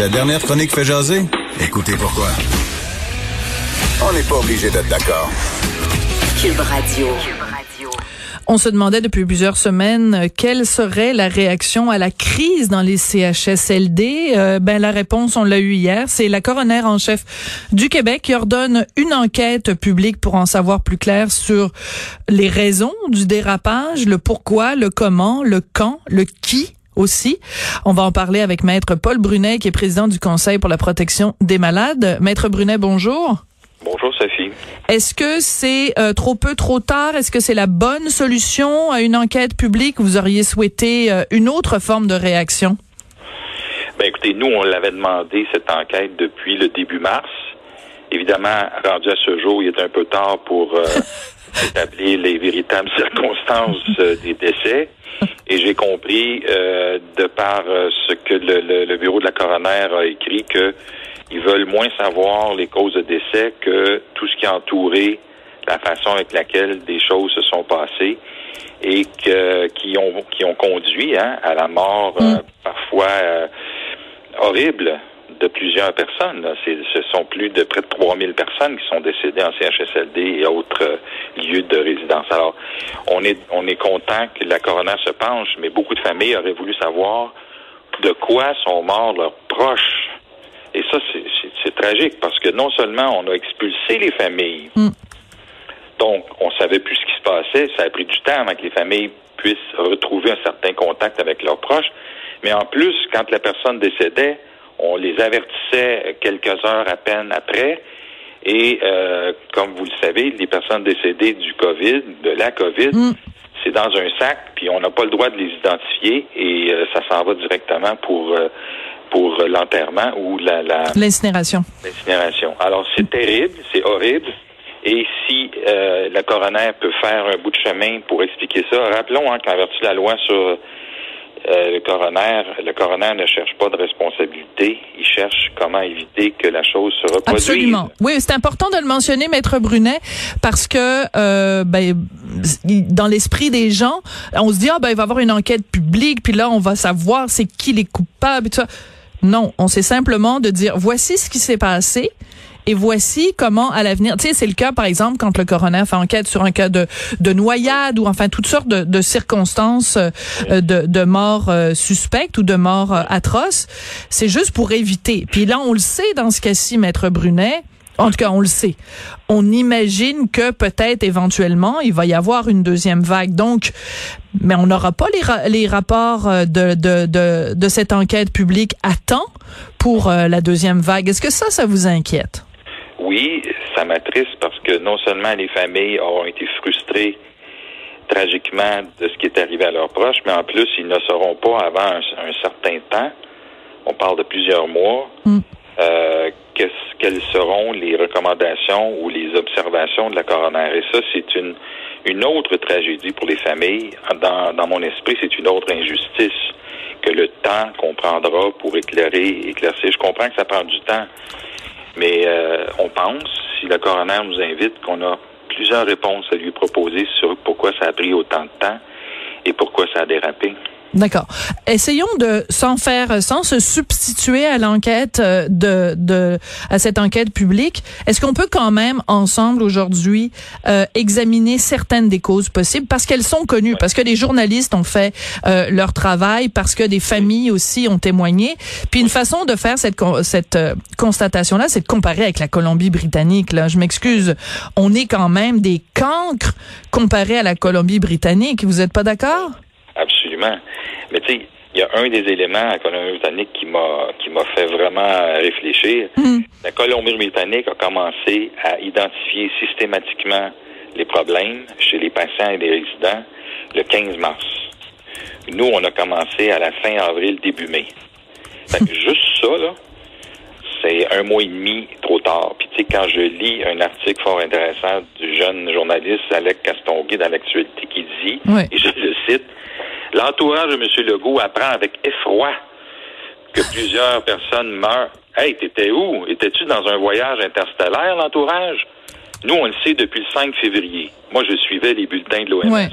Cette dernière chronique fait jaser? Écoutez pourquoi. On n'est pas obligé d'être d'accord. Cube Radio. On se demandait depuis plusieurs semaines euh, quelle serait la réaction à la crise dans les CHSLD. Euh, ben la réponse, on l'a eu hier, c'est la coroner en chef du Québec qui ordonne une enquête publique pour en savoir plus clair sur les raisons du dérapage, le pourquoi, le comment, le quand, le qui aussi. On va en parler avec Maître Paul Brunet, qui est président du Conseil pour la protection des malades. Maître Brunet, bonjour. Bonjour Sophie. Est-ce que c'est euh, trop peu, trop tard? Est-ce que c'est la bonne solution? À une enquête publique? Vous auriez souhaité euh, une autre forme de réaction? Ben écoutez, nous, on l'avait demandé, cette enquête, depuis le début mars. Évidemment, rendu à ce jour, il est un peu tard pour euh, établir les véritables circonstances des décès. Et j'ai compris, de par ce que le, le, bureau de la coroner a écrit, que ils veulent moins savoir les causes de décès que tout ce qui a entouré la façon avec laquelle des choses se sont passées et que, qui ont qui ont conduit hein, à la mort euh, mm. parfois euh, horrible de plusieurs personnes. Ce sont plus de près de 3000 personnes qui sont décédées en CHSLD et autres euh, lieux de résidence. Alors, on est on est content que la coroner se penche, mais beaucoup de familles auraient voulu savoir de quoi sont morts leurs proches et ça, c'est tragique parce que non seulement on a expulsé les familles, mm. donc on savait plus ce qui se passait, ça a pris du temps avant que les familles puissent retrouver un certain contact avec leurs proches, mais en plus, quand la personne décédait, on les avertissait quelques heures à peine après. Et euh, comme vous le savez, les personnes décédées du COVID, de la COVID, mm. c'est dans un sac, puis on n'a pas le droit de les identifier et euh, ça s'en va directement pour euh, pour l'enterrement ou la l'incinération. L'incinération. Alors c'est terrible, c'est horrible. Et si euh, la coroner peut faire un bout de chemin pour expliquer ça, rappelons hein, qu'en vertu de la loi sur euh, le coroner, le coroner ne cherche pas de responsabilité, il cherche comment éviter que la chose se reproduise. Absolument. Oui, c'est important de le mentionner, maître Brunet, parce que euh, ben, dans l'esprit des gens, on se dit ah ben il va y avoir une enquête publique, puis là on va savoir c'est qui les coupables. Non, on sait simplement de dire voici ce qui s'est passé. Et voici comment, à l'avenir, tu sais, c'est le cas, par exemple, quand le coroner fait enquête sur un cas de, de noyade ou enfin toutes sortes de, de circonstances euh, de, de mort euh, suspecte ou de mort euh, atroce. C'est juste pour éviter. Puis là, on le sait dans ce cas-ci, maître Brunet, en tout cas, on le sait. On imagine que peut-être éventuellement, il va y avoir une deuxième vague. Donc, mais on n'aura pas les, les rapports euh, de, de, de, de, cette enquête publique à temps pour euh, la deuxième vague. Est-ce que ça, ça vous inquiète? Oui, ça m'attriste parce que non seulement les familles auront été frustrées tragiquement de ce qui est arrivé à leurs proches, mais en plus, ils ne sauront pas avant un, certain temps, on parle de plusieurs mois, mm. euh, quelles seront les recommandations ou les observations de la coroner? Et ça, c'est une, une autre tragédie pour les familles. Dans, dans mon esprit, c'est une autre injustice que le temps qu'on prendra pour éclairer, éclaircir. Je comprends que ça prend du temps, mais euh, on pense, si le coroner nous invite, qu'on a plusieurs réponses à lui proposer sur pourquoi ça a pris autant de temps et pourquoi ça a dérapé. D'accord. Essayons de sans faire, sans se substituer à l'enquête euh, de, de, à cette enquête publique. Est-ce qu'on peut quand même ensemble aujourd'hui euh, examiner certaines des causes possibles? Parce qu'elles sont connues, parce que les journalistes ont fait euh, leur travail, parce que des familles aussi ont témoigné. Puis une façon de faire cette cette constatation là, c'est de comparer avec la Colombie-Britannique. Là, je m'excuse, on est quand même des cancres comparé à la Colombie-Britannique. Vous êtes pas d'accord? Absolument. Mais tu sais, il y a un des éléments à la Colombie-Britannique qui m'a qui m'a fait vraiment réfléchir. Hmm. La Colombie-Britannique a commencé à identifier systématiquement les problèmes chez les patients et les résidents le 15 mars. Nous, on a commencé à la fin avril, début mai. Fait que juste ça, là, c'est un mois et demi trop tard. Puis tu sais, quand je lis un article fort intéressant du jeune journaliste Alec Castonguay dans l'actualité qui dit, Oui. et je le cite, l'entourage de M. Legault apprend avec effroi que plusieurs personnes meurent. Hey, t'étais où? Étais-tu dans un voyage interstellaire, l'entourage? Nous, on le sait depuis le 5 février. Moi, je suivais les bulletins de l'OMS. Ouais.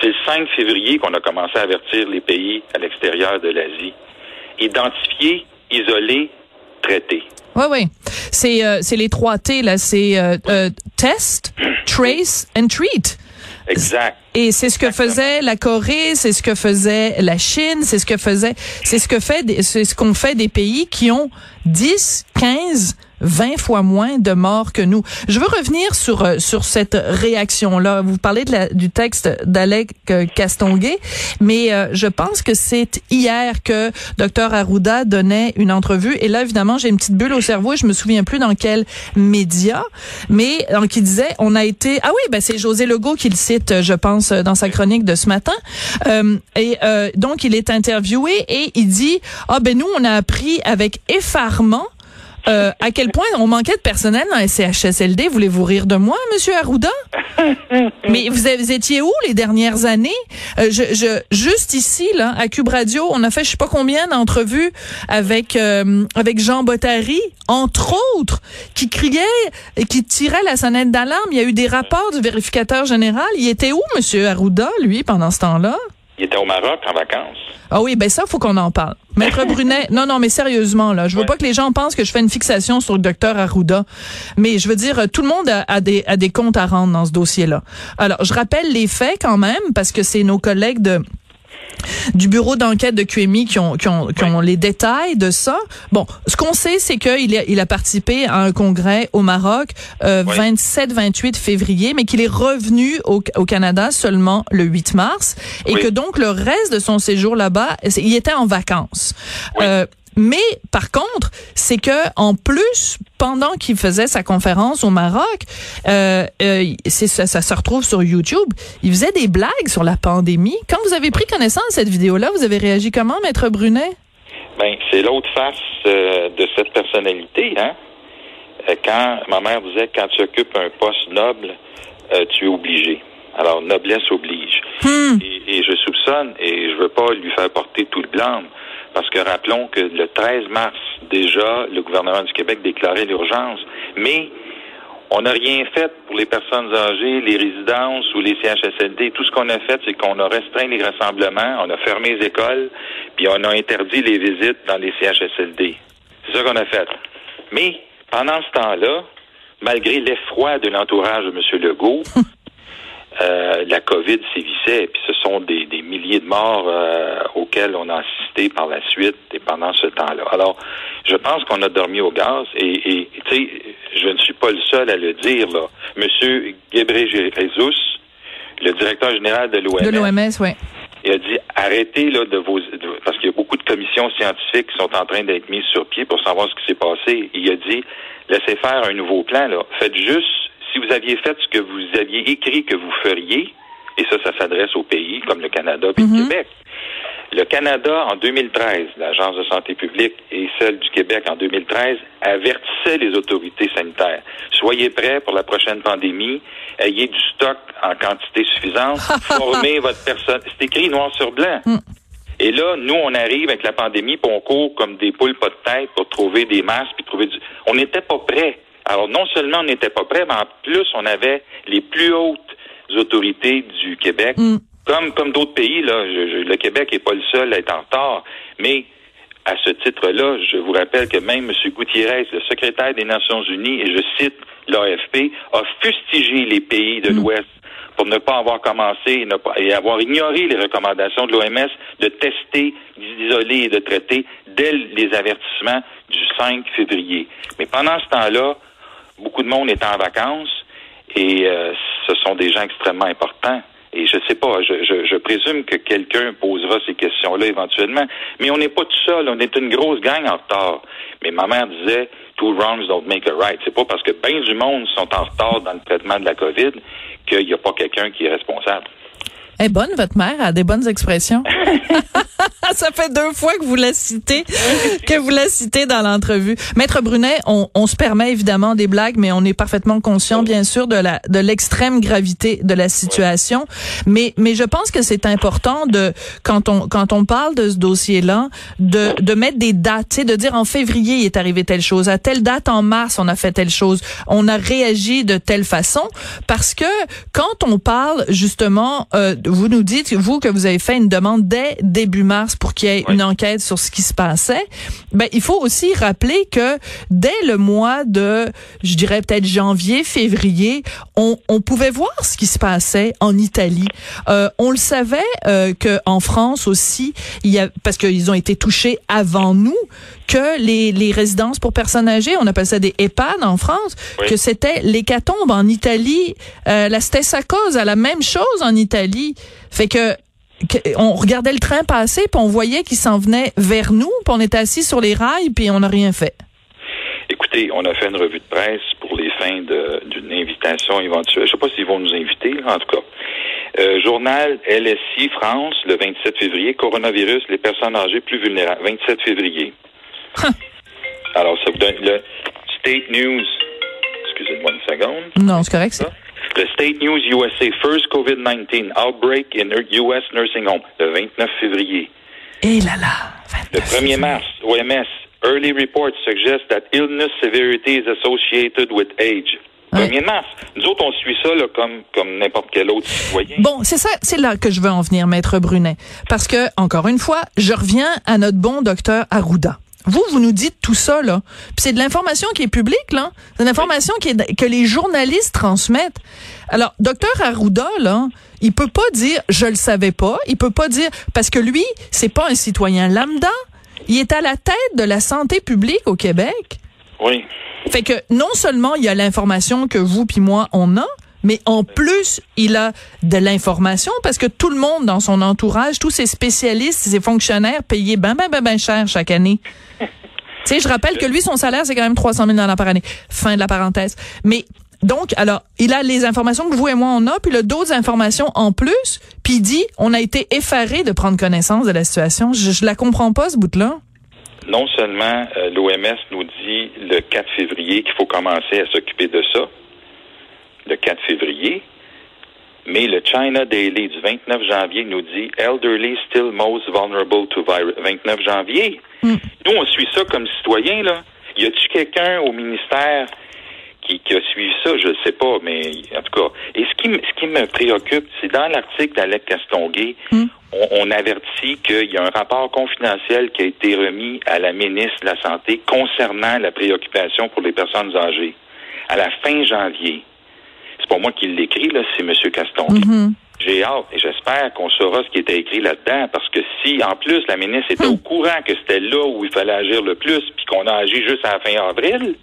C'est le 5 février qu'on a commencé à avertir les pays à l'extérieur de l'Asie. Identifier, isoler, traiter. Oui, oui. C'est euh, c'est les trois T, là. C'est euh, euh, test, trace and treat. Exact. Et c'est ce que faisait la Corée, c'est ce que faisait la Chine, c'est ce que faisait, c'est ce que fait, des- c'est ce qu'on fait des pays qui ont 10, 15, 20 fois moins de morts que nous. Je veux revenir sur euh, sur cette réaction là. Vous parlez de la, du texte d'Alec euh, Castonguay, mais euh, je pense que c'est hier que Dr Arruda donnait une entrevue et là évidemment j'ai une petite bulle au cerveau et je me souviens plus dans quel média, mais euh, qui disait on a été ah oui ben c'est José Legault qui le cite je pense euh, dans sa chronique de ce matin Euh, et euh, donc il est interviewé et il dit ah ben nous on a appris avec effarement euh, à quel point on manquait de personnel dans les CHSLD. Voulez-vous rire de moi, Monsieur Arruda? Mais vous, vous étiez où les dernières années? Euh, je, je, juste ici, là, à Cube Radio, on a fait je sais pas combien d'entrevues avec, euh, avec Jean Bottary, entre autres, qui criait et qui tirait la sonnette d'alarme. Il y a eu des rapports du vérificateur général. Il était où, Monsieur Arruda, lui, pendant ce temps-là? Il était au Maroc en vacances. Ah oui, ben ça, faut qu'on en parle. Maître Brunet, non, non, mais sérieusement, là, je veux Ouais. pas que les gens pensent que je fais une fixation sur le docteur Arruda, mais je veux dire, tout le monde a, a des, a des comptes à rendre dans ce dossier-là. Alors, je rappelle les faits quand même, parce que c'est nos collègues de du bureau d'enquête de QMI qui ont, qui ont, qui ont les détails de ça. Bon, ce qu'on sait, c'est qu'il a, il a participé à un congrès au Maroc euh, Oui. 27-28 février, mais qu'il est revenu au, au Canada seulement le 8 mars et Oui. que donc le reste de son séjour là-bas, il était en vacances. Euh, mais par contre, c'est que en plus, pendant qu'il faisait sa conférence au Maroc, euh, euh, ça, ça se retrouve sur YouTube. Il faisait des blagues sur la pandémie. Quand vous avez pris connaissance de cette vidéo-là, vous avez réagi comment, Maître Brunet? Ben, c'est l'autre face euh, de cette personnalité, hein. Quand ma mère disait quand tu occupes un poste noble, tu es obligé. Alors noblesse oblige. Hmm. Et, et je soupçonne et je veux pas lui faire porter tout le blâme parce que rappelons que le 13 mars déjà le gouvernement du Québec déclarait l'urgence, mais on n'a rien fait pour les personnes âgées, les résidences ou les CHSLD. Tout ce qu'on a fait, c'est qu'on a restreint les rassemblements, on a fermé les écoles, puis on a interdit les visites dans les CHSLD. C'est ça qu'on a fait. Mais pendant ce temps-là, malgré l'effroi de l'entourage de M. Legault, euh, la COVID sévissait, puis ce sont des, des milliers de morts euh, auxquels on a assisté par la suite et pendant ce temps-là. Alors, je pense qu'on a dormi au gaz et, et tu sais, je ne suis pas le seul à le dire. Là. Monsieur Ghebreyesus, le directeur général de l'OMS, de l'OMS, oui. il a dit arrêtez là de vos de- parce qu'il y a beaucoup de commissions scientifiques qui sont en train d'être mises sur pied pour savoir ce qui s'est passé. Il a dit laissez faire un nouveau plan là. Faites juste si vous aviez fait ce que vous aviez écrit que vous feriez, et ça, ça s'adresse aux pays comme le Canada et le Québec. Le Canada, en 2013, l'Agence de santé publique et celle du Québec en 2013 avertissaient les autorités sanitaires. Soyez prêts pour la prochaine pandémie, ayez du stock en quantité suffisante, formez votre personne. C'est écrit noir sur blanc. Et là, nous, on arrive avec la pandémie, puis on court comme des poules pas de tête pour trouver des masques, puis trouver du... On n'était pas prêts. Alors, non seulement on n'était pas prêts, mais en plus, on avait les plus hautes autorités du Québec, comme, comme d'autres pays, là. Je- je- le Québec n'est pas le seul à être en retard, mais à ce titre-là, je vous rappelle que même M. Gutiérrez, le secrétaire des Nations Unies, et je cite l'AFP, a fustigé les pays de l'Ouest pour ne pas avoir commencé et, ne pas- et avoir ignoré les recommandations de l'OMS de tester, d'isoler et de traiter dès les avertissements du 5 février. Mais pendant ce temps-là, beaucoup de monde est en vacances et euh, ce sont des gens extrêmement importants. Et je sais pas, je, je, je présume que quelqu'un posera ces questions-là éventuellement. Mais on n'est pas tout seul, on est une grosse gang en retard. Mais ma mère disait, two wrongs don't make a right. C'est pas parce que bien du monde sont en retard dans le traitement de la COVID qu'il n'y a pas quelqu'un qui est responsable. Elle est bonne, votre mère, elle a des bonnes expressions. Ça fait deux fois que vous la citez, que vous la citez dans l'entrevue. Maître Brunet, on, on, se permet évidemment des blagues, mais on est parfaitement conscient, bien sûr, de la de l'extrême gravité de la situation. Mais mais je pense que c'est important de quand on quand on parle de ce dossier-là, de de mettre des dates, de dire en février il est arrivé telle chose, à telle date en mars on a fait telle chose, on a réagi de telle façon, parce que quand on parle justement, euh, vous nous dites vous que vous avez fait une demande dès début mars pour qu'il y ait une enquête sur ce qui se passait, ben il faut aussi rappeler que dès le mois de, je dirais peut-être janvier, février, on, on pouvait voir ce qui se passait en Italie. Euh, on le savait euh, que en France aussi, il y a parce qu'ils ont été touchés avant nous que les, les résidences pour personnes âgées, on appelle ça des EHPAD en France, que c'était l'hécatombe en Italie. Euh, la cause à la même chose en Italie. Fait que on regardait le train passer, puis on voyait qu'il s'en venait vers nous, puis on était assis sur les rails, puis on n'a rien fait. Écoutez, on a fait une revue de presse pour les fins d'une invitation éventuelle. Je ne sais pas s'ils vont nous inviter, en tout cas. Euh, journal LSI France, le 27 février, coronavirus, les personnes âgées plus vulnérables, 27 février. Alors, ça vous donne le State News. Excusez-moi une seconde. Non, c'est correct, ça. Le State News USA, First COVID-19 Outbreak in US Nursing Home, le 29 février. Et là là, Le 1er mars, OMS, Early reports suggest that illness severity is associated with age. 1er mars. Nous autres, on suit ça là, comme, comme n'importe quel autre citoyen. Bon, c'est ça, c'est là que je veux en venir, Maître Brunet. Parce que, encore une fois, je reviens à notre bon docteur Arruda. Vous, vous nous dites tout ça, là. Puis c'est de l'information qui est publique, là. C'est de l'information qui est, que les journalistes transmettent. Alors, docteur Arruda, là, il peut pas dire je le savais pas. Il peut pas dire parce que lui, c'est pas un citoyen lambda. Il est à la tête de la santé publique au Québec. Oui. Fait que non seulement il y a l'information que vous puis moi on a, mais en plus, il a de l'information parce que tout le monde dans son entourage, tous ses spécialistes, ses fonctionnaires payés ben, ben, ben, ben cher chaque année. tu sais, je rappelle que lui, son salaire, c'est quand même 300 000 par année. Fin de la parenthèse. Mais donc, alors, il a les informations que vous et moi on a, puis il a d'autres informations en plus, puis il dit, on a été effaré de prendre connaissance de la situation. Je, je la comprends pas, ce bout-là. Non seulement euh, l'OMS nous dit le 4 février qu'il faut commencer à s'occuper de ça, le 4 février. Mais le China Daily du 29 janvier nous dit Elderly still most vulnerable to virus. 29 janvier. Hmm. Nous, on suit ça comme citoyens, là. Y a-tu quelqu'un au ministère qui, a suivi ça? Je ne sais pas, mais en tout cas. Et ce qui, ce qui me préoccupe, c'est dans l'article d'Alec Castonguay, hmm. on, on, avertit qu'il y a un rapport confidentiel qui a été remis à la ministre de la Santé concernant la préoccupation pour les personnes âgées. À la fin janvier c'est pas moi qui l'écris, là, c'est M. Caston. Mm-hmm. J'ai hâte et j'espère qu'on saura ce qui était écrit là-dedans parce que si, en plus, la ministre était hmm. au courant que c'était là où il fallait agir le plus puis qu'on a agi juste à la fin avril,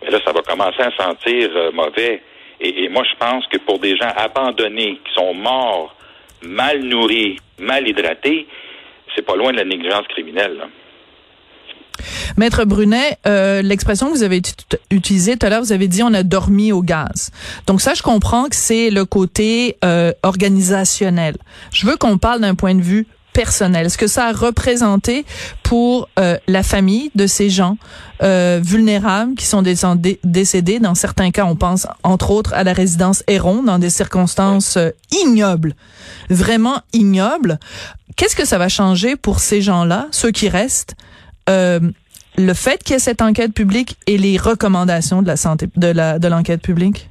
ben là, ça va commencer à sentir euh, mauvais. Et, moi, je pense que pour des gens abandonnés, qui sont morts, mal nourris, mal hydratés, c'est pas loin de la négligence criminelle. Là. Maître Brunet, euh, l'expression que vous avez utilisée tout à l'heure, vous avez dit on a dormi au gaz. Donc ça, je comprends que c'est le côté euh, organisationnel. Je veux qu'on parle d'un point de vue personnel. Ce que ça a représenté pour euh, la famille de ces gens euh, vulnérables qui sont décédés? Dans certains cas, on pense entre autres à la résidence Héron dans des circonstances euh, ignobles, vraiment ignobles. Qu'est-ce que ça va changer pour ces gens-là, ceux qui restent? Euh, le fait qu'il y ait cette enquête publique et les recommandations de la santé de la de l'enquête publique?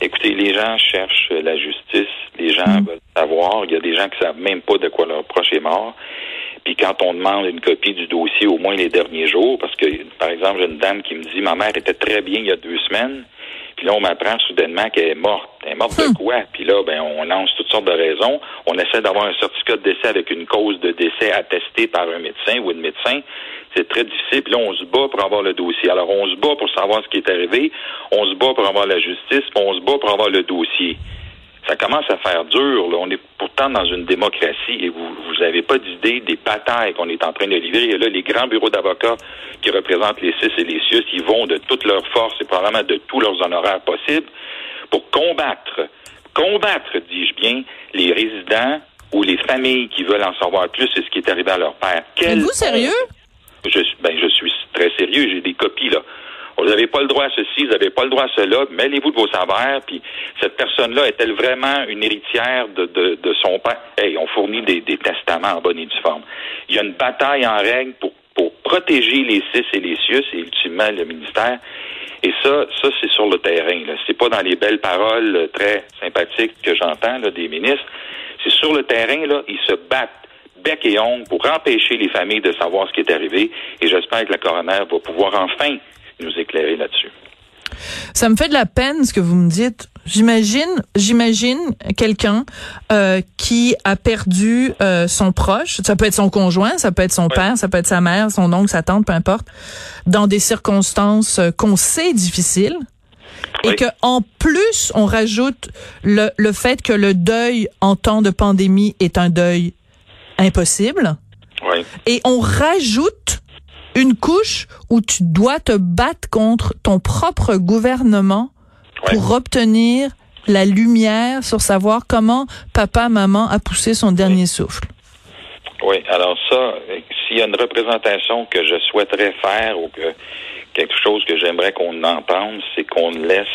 Écoutez, les gens cherchent la justice, les gens mm. veulent savoir. Il y a des gens qui savent même pas de quoi leur proche est mort. Puis quand on demande une copie du dossier au moins les derniers jours, parce que par exemple, j'ai une dame qui me dit ma mère était très bien il y a deux semaines, puis là on m'apprend soudainement qu'elle est morte. Elle est morte de hmm. quoi? Puis là, ben on lance toutes sortes de raisons. On essaie d'avoir un certificat de décès avec une cause de décès attestée par un médecin ou une médecin c'est très difficile. Puis là, on se bat pour avoir le dossier. Alors, on se bat pour savoir ce qui est arrivé, on se bat pour avoir la justice, puis on se bat pour avoir le dossier. Ça commence à faire dur. Là. On est pourtant dans une démocratie et vous vous avez pas d'idée des batailles qu'on est en train de livrer. Et là, les grands bureaux d'avocats qui représentent les CIS et les CIUS, ils vont de toute leur force et probablement de tous leurs honoraires possibles pour combattre combattre, dis-je bien, les résidents ou les familles qui veulent en savoir plus sur ce qui est arrivé à leur père. Êtes-vous sérieux? Je, ben, je suis très sérieux, j'ai des copies, là. Vous n'avez pas le droit à ceci, vous n'avez pas le droit à cela, mêlez-vous de vos savoirs, puis cette personne-là est-elle vraiment une héritière de, de, de son père? Hey, on fournit des, des, testaments en bonne et due forme. Il y a une bataille en règle pour, pour protéger les cis et les cius, et ultimement le ministère. Et ça, ça c'est sur le terrain. C'est pas dans les belles paroles très sympathiques que j'entends des ministres. C'est sur le terrain, là, ils se battent bec et ongle pour empêcher les familles de savoir ce qui est arrivé. Et j'espère que la coroner va pouvoir enfin nous éclairer là-dessus. Ça me fait de la peine ce que vous me dites. J'imagine, j'imagine quelqu'un euh, qui a perdu euh, son proche. Ça peut être son conjoint, ça peut être son père, ça peut être sa mère, son oncle, sa tante, peu importe, dans des circonstances euh, qu'on sait difficiles. Et que en plus, on rajoute le, le fait que le deuil en temps de pandémie est un deuil impossible. Oui. Et on rajoute une couche où tu dois te battre contre ton propre gouvernement pour obtenir la lumière sur savoir comment papa, maman a poussé son dernier souffle. Oui, alors ça, s'il y a une représentation que je souhaiterais faire ou que quelque chose que j'aimerais qu'on entende, c'est qu'on laisse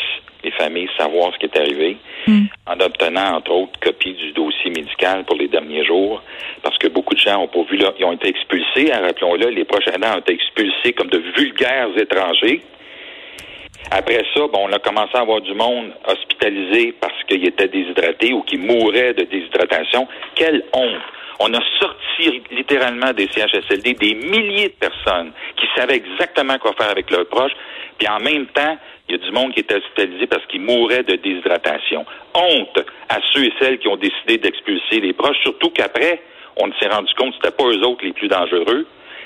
les familles savoir ce qui est arrivé mm. en obtenant, entre autres, copie du dossier médical pour les derniers jours, parce que beaucoup de gens ont pas vu là, ils ont été expulsés, hein, rappelons-le, les prochains aidants ont été expulsés comme de vulgaires étrangers. Après ça, bon, on a commencé à avoir du monde hospitalisé parce qu'il était déshydraté ou qui mourait de déshydratation. Quelle honte! On a sorti littéralement des CHSLD des milliers de personnes qui savaient exactement quoi faire avec leurs proches, puis en même temps, il y a du monde qui était hospitalisé parce qu'il mourait de déshydratation. Honte à ceux et celles qui ont décidé d'expulser les proches, surtout qu'après, on s'est rendu compte que c'était pas eux autres les plus dangereux.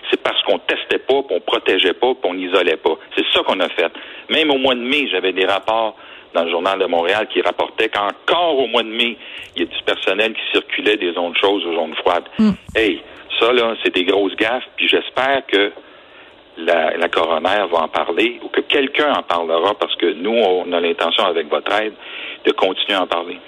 C'est parce qu'on testait pas, qu'on protégeait pas, qu'on isolait pas. C'est ça qu'on a fait. Même au mois de mai, j'avais des rapports dans le journal de Montréal qui rapportaient qu'encore au mois de mai, il y a du personnel qui circulait des zones chaudes aux zones froides. Mm. Hey, ça là, c'est des grosses gaffes. Puis j'espère que la, la coroner va en parler ou que quelqu'un en parlera parce que nous, on a l'intention avec votre aide de continuer à en parler.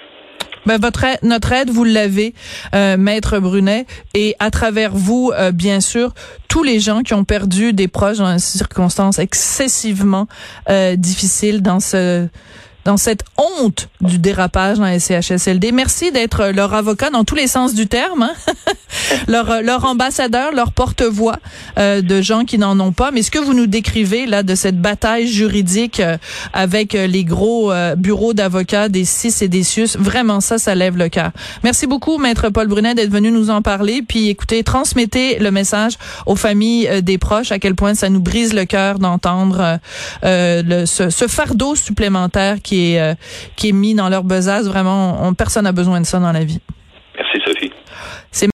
Ben, votre aide, notre aide, vous l'avez, euh, maître Brunet, et à travers vous, euh, bien sûr, tous les gens qui ont perdu des proches dans des circonstances excessivement euh, difficiles dans ce dans cette honte du dérapage dans les CHSLD. Merci d'être leur avocat dans tous les sens du terme, hein? leur, leur ambassadeur, leur porte-voix euh, de gens qui n'en ont pas. Mais ce que vous nous décrivez là de cette bataille juridique euh, avec euh, les gros euh, bureaux d'avocats des CIS et des CIUS, vraiment ça, ça lève le cœur. Merci beaucoup, maître Paul Brunet, d'être venu nous en parler. Puis écoutez, transmettez le message aux familles des proches à quel point ça nous brise le cœur d'entendre ce, ce fardeau supplémentaire qui qui est, euh, qui est mis dans leur besace. Vraiment, on, personne n'a besoin de ça dans la vie. Merci, Sophie.